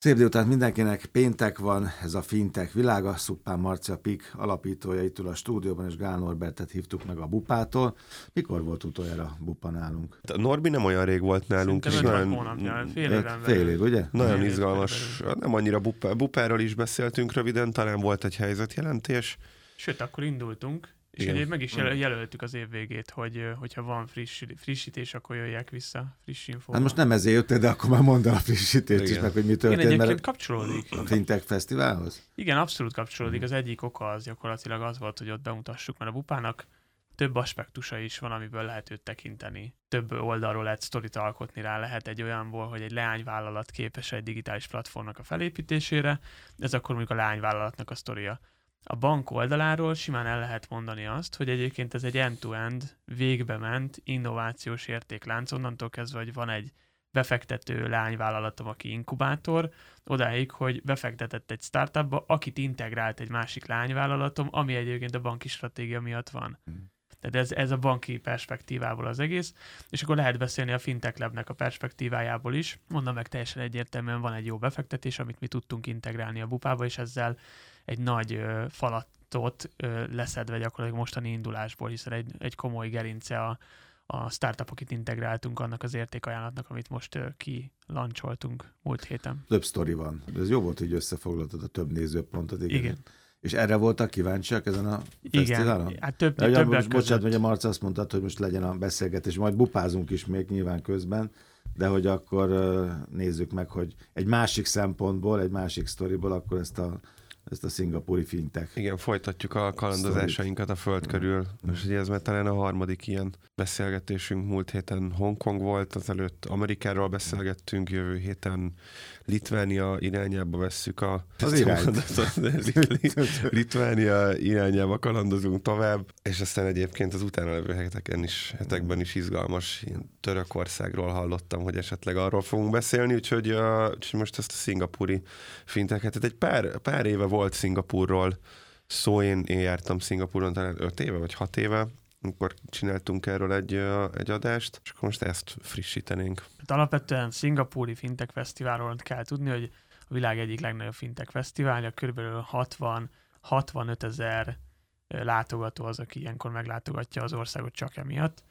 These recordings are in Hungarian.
Szép délután mindenkinek, péntek van, ez a Fintech világa, Szuppán Marcia Pik alapítója itt ül a stúdióban, és Gál Norbertet hívtuk meg a Bupától. Mikor volt utoljára Bupa nálunk? A Norbi nem olyan rég volt nálunk. nagyon, hónapja, fél éven Fél év, ugye? Nagyon Fél év izgalmas. Nem annyira Bupa, Bupáról is beszéltünk röviden, talán volt egy helyzetjelentés. Sőt, akkor indultunk, és Igen. meg is jel- jelöltük az év végét, hogy hogyha van friss, frissítés, akkor jöjjek vissza friss info. Hát most nem ezért jöttél, de akkor már mondd el a frissítést is, Igen. meg hogy mi Igen, történt, egyébként mert kapcsolódik. a Fintech Fesztiválhoz? Igen, abszolút kapcsolódik. Az egyik oka az gyakorlatilag az volt, hogy ott bemutassuk, mert a bupának több aspektusa is van, amiből lehet őt tekinteni. Több oldalról lehet sztorit alkotni rá, lehet egy olyanból, hogy egy leányvállalat képes egy digitális platformnak a felépítésére, ez akkor mondjuk a leányvállalatnak a sztoria. A bank oldaláról simán el lehet mondani azt, hogy egyébként ez egy end-to-end, végbe ment innovációs értéklánc, onnantól kezdve, hogy van egy befektető leányvállalatom, aki inkubátor, odáig, hogy befektetett egy startupba, akit integrált egy másik leányvállalatom, ami egyébként a banki stratégia miatt van. Mm. Tehát ez, ez a banki perspektívából az egész, és akkor lehet beszélni a Fintech Labnek a perspektívájából is. Mondom meg teljesen egyértelműen van egy jó befektetés, amit mi tudtunk integrálni a bupába, és ezzel egy nagy falatot leszedve gyakorlatilag mostani indulásból, hiszen egy, egy komoly gerince a, a startupok itt integráltunk annak az értékajánlatnak, amit most kilancsoltunk múlt héten. Több sztori van. De ez jó volt, hogy összefoglaltad a több nézőpontot. Igen. Igen. És erre voltak kíváncsiak ezen a fesztiválon? Igen, hát több, De többek most, bocsánat, hogy a Marca azt mondta, hogy most legyen a beszélgetés, majd bupázunk is még nyilván közben, de hogy akkor nézzük meg, hogy egy másik szempontból, egy másik sztoriból akkor ezt a, ezt a szingapúri fintech. Igen, folytatjuk a kalandozásainkat a föld körül. Most ugye ez már talán a harmadik ilyen beszélgetésünk. Múlt héten Hongkong volt, azelőtt Amerikáról beszélgettünk, jövő héten Litvánia irányába vesszük a... Az irányt. Litvánia irányába kalandozunk tovább, és aztán egyébként az utána levő heteken is, hetekben is izgalmas. Ilyen Törökországról hallottam, hogy esetleg arról fogunk beszélni, úgyhogy, uh, úgyhogy most ezt a szingapúri finteket, tehát egy pár, pár éve volt Szingapúrról szó, én, én jártam Szingapúron talán öt éve vagy hat éve, amikor csináltunk erről egy, egy adást, és akkor most ezt frissítenénk. Hát alapvetően szingapúri Fintech Fesztiválról kell tudni, hogy a világ egyik legnagyobb Fintech Fesztiválja, kb. 60 65 ezer látogató az, aki ilyenkor meglátogatja az országot csak emiatt.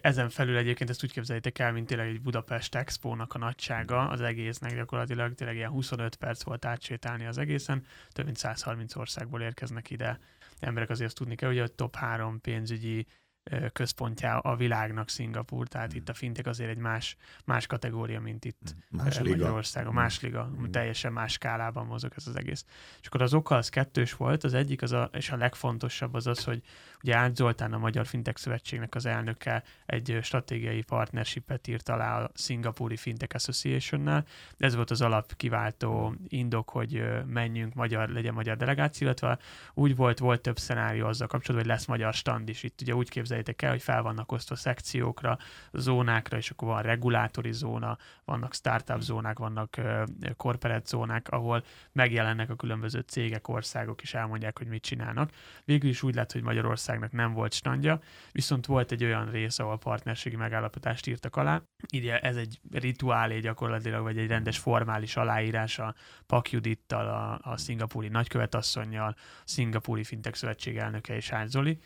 Ezen felül egyébként ezt úgy képzeljétek el, mint tényleg egy Budapest Expo-nak a nagysága az egésznek, gyakorlatilag tényleg ilyen 25 perc volt átsétálni az egészen, több mint 130 országból érkeznek ide emberek, azért azt tudni kell, hogy a top 3 pénzügyi ö, központja a világnak Szingapúr, tehát Mm. itt a fintek azért egy más, más kategória, mint itt Más liga. Magyarországon, Mm. más liga, Mm. teljesen más skálában mozog ez az egész. És akkor az oka az kettős volt, az egyik, az a, és a legfontosabb az az, hogy ugye Ács Zoltán, a Magyar Fintech Szövetségnek az elnöke egy stratégiai partnershipet írt alá a Szingapúri Fintech Association-nel. Ez volt az alap kiváltó indok, hogy menjünk, magyar, legyen magyar delegáció, illetve úgy volt, volt több szenárió azzal kapcsolatban, hogy lesz magyar stand is. Itt ugye úgy képzeljétek el, hogy fel vannak osztva szekciókra, zónákra, és akkor van regulátori zóna, vannak startup zónák, vannak ö, corporate zónák, ahol megjelennek a különböző cégek, országok, és elmondják, hogy mit csinálnak. Végül is úgy lett, hogy Magyarországnak nem volt standja, viszont volt egy olyan rész, ahol partnerségi megállapodást írtak alá. Ugye ez egy rituálé gyakorlatilag, vagy egy rendes formális aláírás a Pak Judittal, a, a szingapúri nagykövetasszonynal, a szingapúri Fintech Szövetség elnöke és Zoli,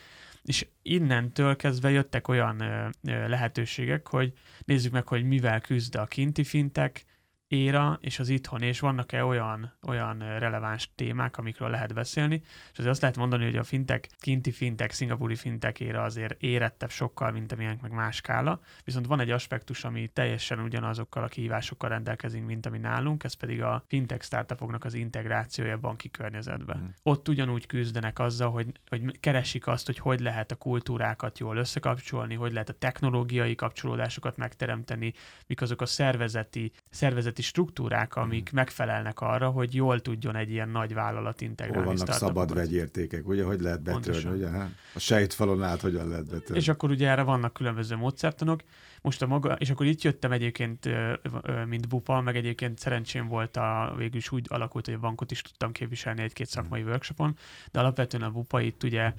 és innentől kezdve jöttek olyan lehetőségek, hogy nézzük meg, hogy mivel küzd a kinti fintek éra és az itthon, és vannak-e olyan, olyan releváns témák, amikről lehet beszélni, és azért azt lehet mondani, hogy a fintek, kinti fintek, szingapúri fintek éra azért érettebb sokkal, mint amilyen meg más skála, viszont van egy aspektus, ami teljesen ugyanazokkal a kihívásokkal rendelkezik, mint ami nálunk, ez pedig a fintech startupoknak az integrációja a banki környezetbe. Mm. Ott ugyanúgy küzdenek azzal, hogy, hogy keresik azt, hogy hogy lehet a kultúrákat jól összekapcsolni, hogy lehet a technológiai kapcsolódásokat megteremteni, mik azok a szervezeti, szervezeti struktúrák, amik megfelelnek arra, hogy jól tudjon egy ilyen nagy vállalat Hol integrálni vannak startupokat. szabad vegyértékek, ugye? Hogy lehet betörni, Pontosan. ugye? hát? A sejtfalon át hogyan lehet betörni? És akkor ugye erre vannak különböző módszertanok. Most a maga, és akkor itt jöttem egyébként, mint bupa, meg egyébként szerencsém volt a, végül is úgy alakult, hogy a bankot is tudtam képviselni egy-két szakmai workshopon, de alapvetően a bupa itt ugye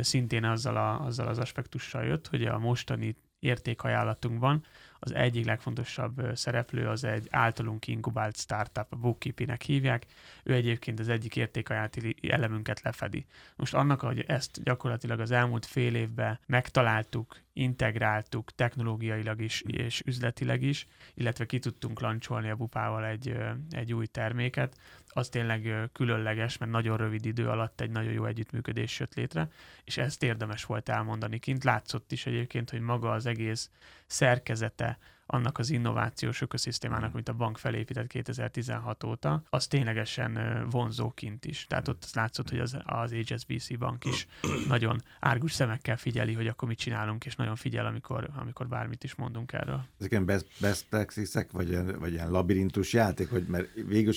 szintén azzal, a, azzal az aspektussal jött, hogy a mostani értékajánlatunkban az egyik legfontosabb szereplő az egy általunk inkubált startup, a Bookkeeping-nek hívják. Ő egyébként az egyik értékajánlati elemünket lefedi. Most annak, hogy ezt gyakorlatilag az elmúlt fél évben megtaláltuk, integráltuk technológiailag is és üzletileg is, illetve ki tudtunk lancsolni a Bupával egy, egy új terméket, az tényleg különleges, mert nagyon rövid idő alatt egy nagyon jó együttműködés jött létre, és ezt érdemes volt elmondani kint. Látszott is egyébként, hogy maga az egész szerkezete, annak az innovációs ökoszisztémának, amit a bank felépített 2016 óta, az ténylegesen vonzóként is. Tehát ott látszott, hogy az, az HSBC bank is nagyon árgus szemekkel figyeli, hogy akkor mit csinálunk, és nagyon figyel, amikor, amikor bármit is mondunk erről. Ezek ilyen best, best practices vagy, vagy ilyen labirintus játék, hogy mert végül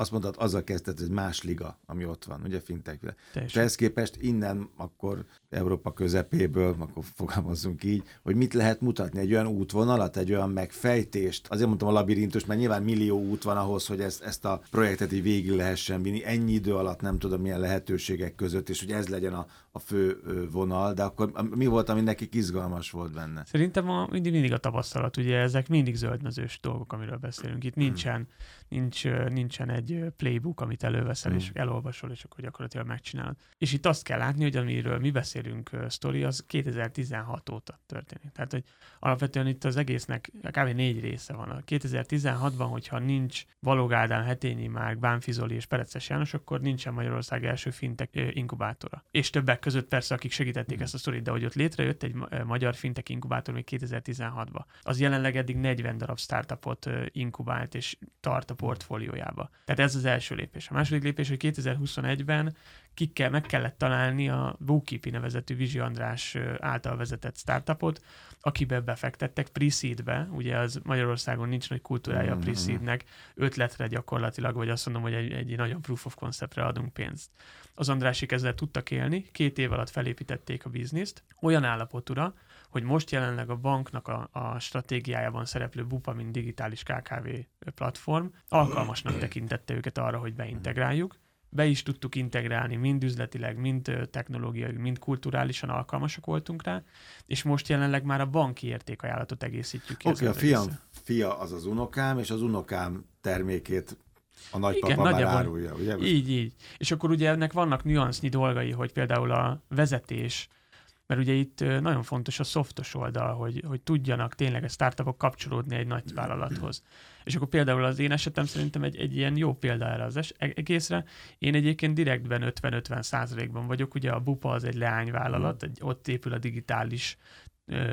azt mondtad, azzal kezdted, hogy más liga, ami ott van, ugye fintekre. Ehhez képest innen akkor Európa közepéből, akkor fogalmazzunk így, hogy mit lehet mutatni, egy olyan útvonalat, egy olyan megfejtést. Azért mondtam a labirintus, mert nyilván millió út van ahhoz, hogy ezt, ezt a projektet így végig lehessen vinni. Ennyi idő alatt nem tudom milyen lehetőségek között, és hogy ez legyen a, a fő vonal, de akkor mi volt, ami nekik izgalmas volt benne? Szerintem a, mindig, mindig a tapasztalat, ugye ezek mindig zöldmezős dolgok, amiről beszélünk. Itt nincsen, nincs, nincsen egy playbook, amit előveszel, mm. és elolvasol, és akkor gyakorlatilag megcsinálod. És itt azt kell látni, hogy amiről mi beszélünk sztori, az 2016 óta történik. Tehát, hogy alapvetően itt az egésznek kb. négy része van. A 2016-ban, hogyha nincs Valóg Ádám, Hetényi Márk, Bánfizoli és Pereces János, akkor nincsen Magyarország első fintek inkubátora. És többek között persze, akik segítették mm. ezt a sztorit, de hogy ott létrejött egy magyar fintek inkubátor még 2016-ban. Az jelenleg eddig 40 darab startupot inkubált és tart a portfóliójába. Tehát ez az első lépés. A második lépés, hogy 2021-ben kikkel meg kellett találni a Bookkeeping nevezetű Vizsi András által vezetett startupot, akibe befektettek pre ugye az Magyarországon nincs nagy kultúrája a mm-hmm. pre ötletre gyakorlatilag, vagy azt mondom, hogy egy, egy nagyon proof of conceptre adunk pénzt. Az Andrásik ezzel tudtak élni, két év alatt felépítették a bizniszt, olyan állapotura, hogy most jelenleg a banknak a, a stratégiájában szereplő Bupa, mint digitális KKV platform alkalmasnak tekintette őket arra, hogy beintegráljuk. Be is tudtuk integrálni, mind üzletileg, mind technológiai, mind kulturálisan alkalmasak voltunk rá, és most jelenleg már a banki értékajánlatot egészítjük ki. Oké, okay, a fiam, fia az az unokám, és az unokám termékét a nagypapa Igen, már árulja, ugye? Így, így. És akkor ugye ennek vannak nüansznyi dolgai, hogy például a vezetés, mert ugye itt nagyon fontos a szoftos oldal, hogy, hogy tudjanak tényleg a startupok kapcsolódni egy nagy vállalathoz. És akkor például az én esetem szerintem egy, egy ilyen jó példa erre az es- e-, egészre. Én egyébként direktben 50-50 százalékban vagyok, ugye a Bupa az egy leányvállalat, egy, ott épül a digitális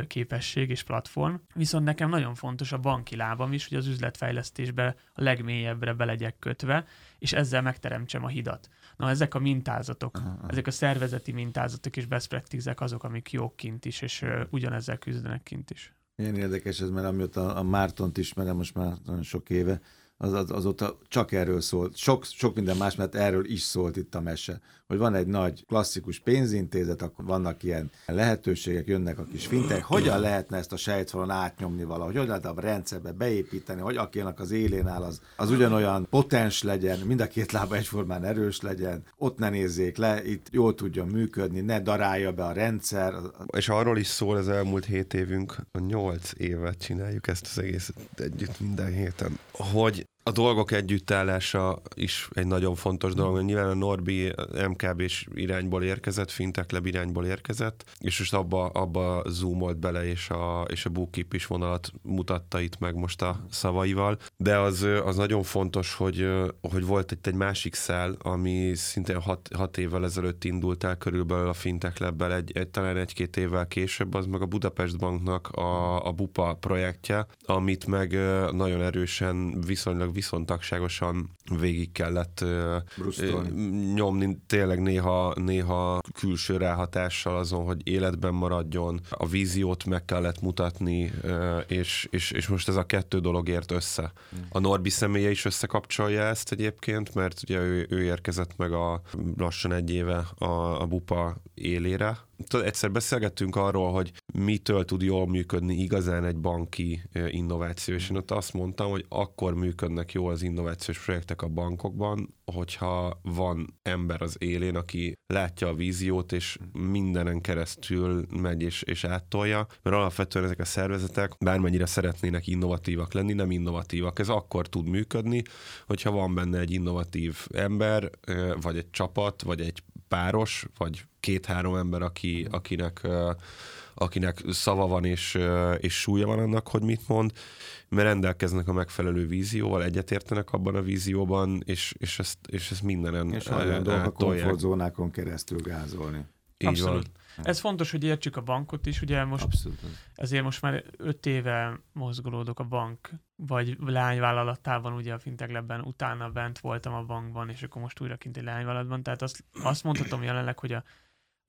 képesség és platform. Viszont nekem nagyon fontos a banki lábam is, hogy az üzletfejlesztésbe a legmélyebbre be legyek kötve, és ezzel megteremtsem a hidat. Na, ezek a mintázatok, aha. ezek a szervezeti mintázatok és best practices azok, amik jók kint is, és uh, ugyanezzel küzdenek kint is. Ilyen érdekes ez, mert amióta a Mártont ismerem most már nagyon sok éve, az, az, azóta csak erről szólt. Sok, sok minden más, mert erről is szólt itt a mese. Hogy van egy nagy klasszikus pénzintézet, akkor vannak ilyen lehetőségek, jönnek a kis fintek. Hogyan lehetne ezt a sejtfalon átnyomni valahogy? Hogy lehet a rendszerbe beépíteni, hogy akinek az élén áll, az, az ugyanolyan potens legyen, mind a két lába egyformán erős legyen, ott ne nézzék le, itt jól tudjon működni, ne darálja be a rendszer. És arról is szól az elmúlt hét évünk, a nyolc évet csináljuk ezt az egészet együtt minden héten, hogy a dolgok együttállása is egy nagyon fontos dolog, nyilván a Norbi MKB-s irányból érkezett, Fintech irányból érkezett, és most abba, abba zoomolt bele, és a, és a bookkeep is vonalat mutatta itt meg most a szavaival, de az, az nagyon fontos, hogy, hogy volt itt egy másik szál, ami szintén hat, hat évvel ezelőtt indult el körülbelül a Fintech Lab-bel, egy, egy, talán egy-két évvel később, az meg a Budapest Banknak a, a BUPA projektje, amit meg nagyon erősen viszonylag viszontagságosan végig kellett nyomni, tényleg néha, néha külső ráhatással azon, hogy életben maradjon, a víziót meg kellett mutatni, és, és, és most ez a kettő dolog ért össze. A Norbi személye is összekapcsolja ezt egyébként, mert ugye ő, ő érkezett meg a lassan egy éve a, a Bupa élére, egyszer beszélgettünk arról, hogy mitől tud jól működni igazán egy banki innováció, és én ott azt mondtam, hogy akkor működnek jól az innovációs projektek a bankokban, hogyha van ember az élén, aki látja a víziót, és mindenen keresztül megy és, és áttolja, mert alapvetően ezek a szervezetek bármennyire szeretnének innovatívak lenni, nem innovatívak. Ez akkor tud működni, hogyha van benne egy innovatív ember, vagy egy csapat, vagy egy páros, vagy két-három ember, aki, akinek, akinek szava van és, és súlya van annak, hogy mit mond, mert rendelkeznek a megfelelő vízióval, egyetértenek abban a vízióban, és, és, ezt, és ezt mindenen És hajlandóak a komfortzónákon keresztül gázolni. Így Abszolút. van. Ez fontos, hogy értsük a bankot is, ugye most Abszolút. ezért most már öt éve mozgolódok a bank, vagy lányvállalatában, ugye a Finteglebben, utána bent voltam a bankban, és akkor most újra kint egy lányvállalatban, tehát azt, azt mondhatom jelenleg, hogy a,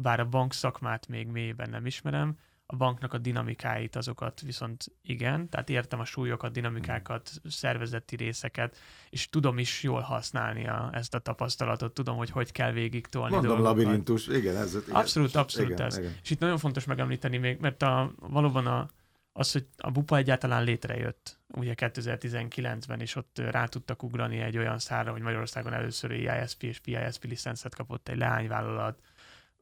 bár a bank szakmát még mélyben nem ismerem, a banknak a dinamikáit, azokat viszont igen, tehát értem a súlyokat, dinamikákat, szervezeti részeket, és tudom is jól használni a, ezt a tapasztalatot, tudom, hogy hogy kell végig tolni Mondom, dolgokat. labirintus, igen, ez. Igen. Abszolút, abszolút igen, ez. Igen. És itt nagyon fontos megemlíteni még, mert a, valóban a, az, hogy a BUPA egyáltalán létrejött, ugye 2019-ben, és ott rá tudtak ugrani egy olyan szára, hogy Magyarországon először ISP és PISP licenszet kapott egy leányvállalat,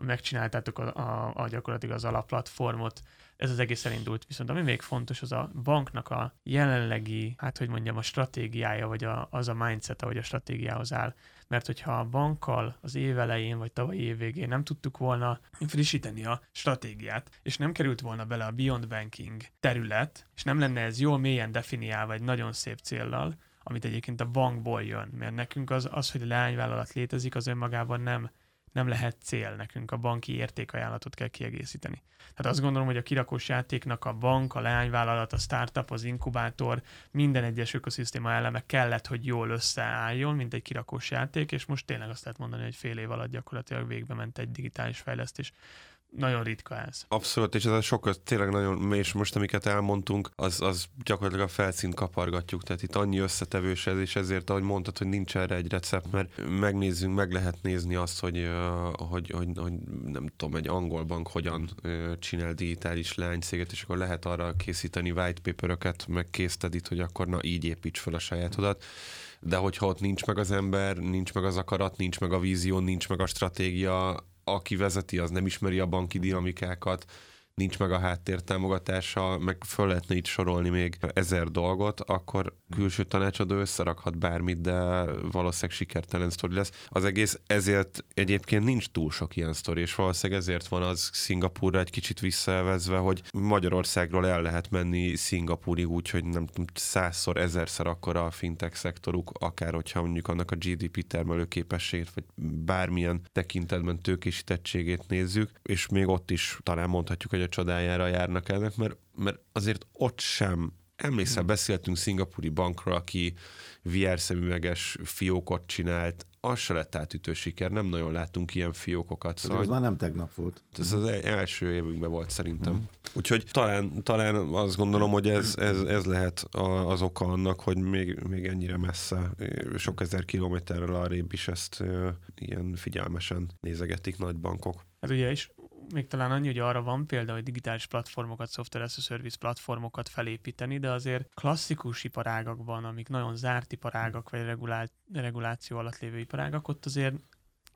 megcsináltátok a, a, a gyakorlatilag az alaplatformot, ez az egész elindult. Viszont ami még fontos, az a banknak a jelenlegi, hát hogy mondjam, a stratégiája, vagy a, az a mindset, ahogy a stratégiához áll. Mert hogyha a bankkal az év elején, vagy tavalyi év végén nem tudtuk volna frissíteni a stratégiát, és nem került volna bele a Beyond Banking terület, és nem lenne ez jól mélyen definiálva egy nagyon szép céllal, amit egyébként a bankból jön, mert nekünk az, az hogy a leányvállalat létezik, az önmagában nem nem lehet cél, nekünk a banki értékajánlatot kell kiegészíteni. Tehát azt gondolom, hogy a kirakós játéknak a bank, a leányvállalat, a startup, az inkubátor, minden egyes ökoszisztéma eleme kellett, hogy jól összeálljon, mint egy kirakós játék, és most tényleg azt lehet mondani, hogy fél év alatt gyakorlatilag végbe ment egy digitális fejlesztés nagyon ritka ez. Abszolút, és ez a sok, tényleg nagyon, és most amiket elmondtunk, az, az gyakorlatilag a felszínt kapargatjuk, tehát itt annyi összetevős ez, és ezért, ahogy mondtad, hogy nincs erre egy recept, mert megnézzünk, meg lehet nézni azt, hogy, hogy, hogy, hogy nem tudom, egy angol bank hogyan csinál digitális leányszéget, és akkor lehet arra készíteni white paper meg késztedit, hogy akkor na így építs fel a sajátodat de hogyha ott nincs meg az ember, nincs meg az akarat, nincs meg a vízió, nincs meg a stratégia, aki vezeti, az nem ismeri a banki dinamikákat, nincs meg a háttértámogatása, meg föl lehetne itt sorolni még ezer dolgot, akkor külső tanácsadó összerakhat bármit, de valószínűleg sikertelen sztori lesz. Az egész ezért egyébként nincs túl sok ilyen sztori, és valószínűleg ezért van az Szingapúrra egy kicsit visszaelvezve, hogy Magyarországról el lehet menni Szingapúrig úgy, hogy nem tudom, százszor, ezerszer akkora a fintech szektoruk, akár hogyha mondjuk annak a GDP termelőképességét, vagy bármilyen tekintetben tőkésítettségét nézzük, és még ott is talán mondhatjuk, hogy a csodájára járnak ennek, mert, mert azért ott sem Emlékszel, hmm. beszéltünk szingapúri bankról, aki VR szemüveges fiókot csinált, az se lett átütő siker, nem nagyon láttunk ilyen fiókokat. Szóval ez már nem tegnap volt. Ez az első évünkben volt szerintem. Hmm. Úgyhogy talán, talán azt gondolom, hogy ez, ez, ez lehet az oka annak, hogy még, még ennyire messze, sok ezer kilométerrel arrébb is ezt ilyen figyelmesen nézegetik nagy bankok. Hát ugye is még talán annyi, hogy arra van példa, hogy digitális platformokat, software as a service platformokat felépíteni, de azért klasszikus iparágakban, amik nagyon zárt iparágak, vagy regulá- reguláció alatt lévő iparágak, ott azért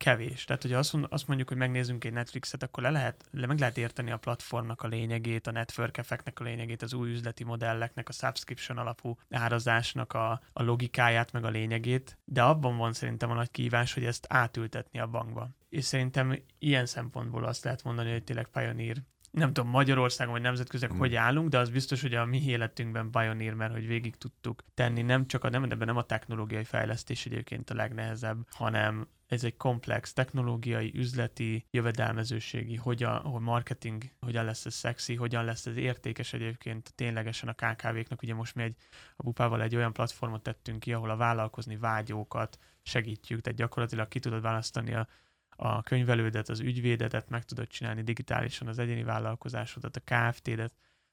kevés. Tehát, hogyha azt, azt mondjuk, hogy megnézzünk egy Netflixet, akkor le lehet, le meg lehet érteni a platformnak a lényegét, a network effektnek a lényegét, az új üzleti modelleknek, a subscription alapú árazásnak a, a logikáját, meg a lényegét, de abban van szerintem a nagy kívás, hogy ezt átültetni a bankba. És szerintem ilyen szempontból azt lehet mondani, hogy tényleg Pioneer nem tudom, Magyarországon vagy nemzetközileg hmm. hogy állunk, de az biztos, hogy a mi életünkben Pioneer, mert hogy végig tudtuk tenni, nem csak a, nem, ebben nem a technológiai fejlesztés egyébként a legnehezebb, hanem ez egy komplex technológiai, üzleti, jövedelmezőségi, hogyan, hogy marketing, hogyan lesz ez szexi, hogyan lesz ez értékes egyébként ténylegesen a KKV-knak. Ugye most mi egy, a Bupával egy olyan platformot tettünk ki, ahol a vállalkozni vágyókat segítjük, tehát gyakorlatilag ki tudod választani a, a könyvelődet, az ügyvédedet, meg tudod csinálni digitálisan az egyéni vállalkozásodat, a KFT-det,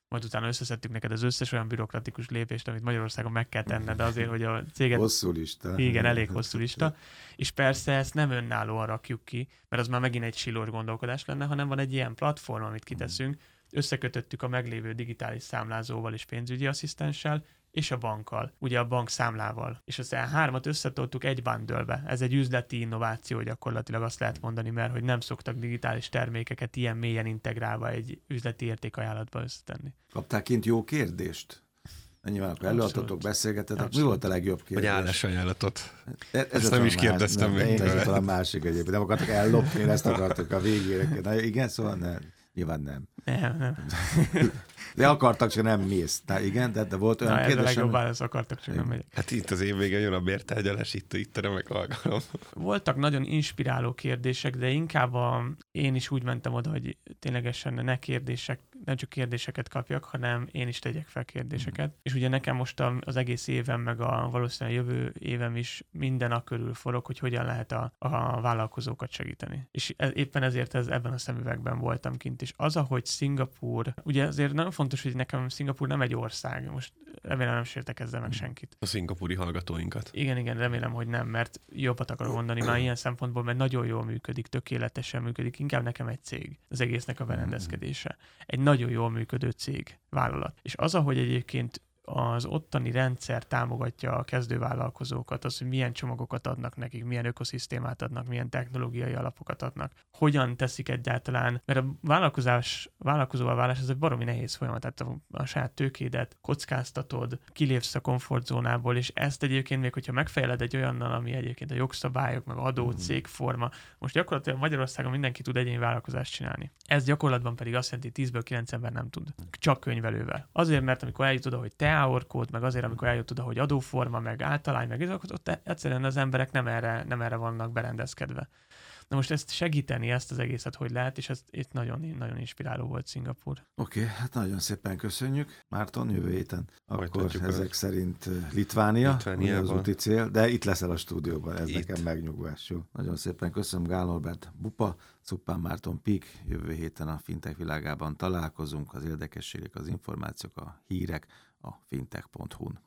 majd utána összeszedtük neked az összes olyan bürokratikus lépést, amit Magyarországon meg kell tenned azért, hogy a céget... Hosszú lista. Igen, elég hosszú lista. És persze ezt nem önállóan rakjuk ki, mert az már megint egy silós gondolkodás lenne, hanem van egy ilyen platform, amit kiteszünk, összekötöttük a meglévő digitális számlázóval és pénzügyi asszisztenssel, és a bankkal, ugye a bank számlával. És aztán hármat összetoltuk egy bundle Ez egy üzleti innováció gyakorlatilag azt lehet mondani, mert hogy nem szoktak digitális termékeket ilyen mélyen integrálva egy üzleti értékajánlatba összetenni. Kapták kint jó kérdést? Nyilván akkor előadtatok, beszélgetetek. Mi volt a legjobb kérdés? Vagy állásajánlatot. Ez, ez ezt nem is kérdeztem még. Én ez a másik egyébként. Nem akartak ellopni, ezt akartok a végére. Na, igen, szóval nem. Nyilván nem. Nem, nem. De akartak, csak nem mész. Tehát igen, de, de volt olyan Na, kérdés. Ez a legjobb válasz, akartak, csak nem megyek. Hát itt az év végén jön a bértárgyalás, itt, itt a remek alkalom. Voltak nagyon inspiráló kérdések, de inkább a, én is úgy mentem oda, hogy ténylegesen ne kérdések, nem csak kérdéseket kapjak, hanem én is tegyek fel kérdéseket. Mm. És ugye nekem most az egész évem, meg a valószínűleg jövő évem is minden a körül forog, hogy hogyan lehet a, a vállalkozókat segíteni. És ez, éppen ezért ez, ebben a szemüvegben voltam kint. És az, ahogy Szingapúr, ugye azért nagyon fontos, hogy nekem Szingapúr nem egy ország. Most remélem nem sértek ezzel meg senkit. A szingapúri hallgatóinkat. Igen, igen, remélem, hogy nem, mert jobbat akarok mondani már ilyen szempontból, mert nagyon jól működik, tökéletesen működik. Inkább nekem egy cég, az egésznek a berendezkedése. Egy nagyon jól működő cég, vállalat. És az, ahogy egyébként az ottani rendszer támogatja a kezdővállalkozókat, az, hogy milyen csomagokat adnak nekik, milyen ökoszisztémát adnak, milyen technológiai alapokat adnak, hogyan teszik egyáltalán, mert a vállalkozás, vállalkozóval válás ez egy baromi nehéz folyamat, tehát a, a saját tőkédet kockáztatod, kilépsz a komfortzónából, és ezt egyébként még, hogyha megfejled egy olyannal, ami egyébként a jogszabályok, meg adó, mhm. cégforma, most gyakorlatilag Magyarországon mindenki tud egyéni vállalkozást csinálni. Ez gyakorlatban pedig azt jelenti, 10-ből 9 ember nem tud. Csak könyvelővel. Azért, mert amikor eljut oda, hogy te teaorkód, meg azért, amikor eljött oda, hogy adóforma, meg általány, meg ezek, ott egyszerűen az emberek nem erre, nem erre vannak berendezkedve. Na most ezt segíteni, ezt az egészet, hogy lehet, és ez itt nagyon, nagyon inspiráló volt Szingapur. Oké, okay, hát nagyon szépen köszönjük. Márton, jövő héten. Akkor ezek el. szerint Litvánia, az úti cél, de itt leszel a stúdióban, ez itt. nekem megnyugvás. Jó. Nagyon szépen köszönöm Gál Norbert Bupa, Cuppán Márton Pik, jövő héten a fintech világában találkozunk, az érdekességek, az információk, a hírek a fintech.hu-n.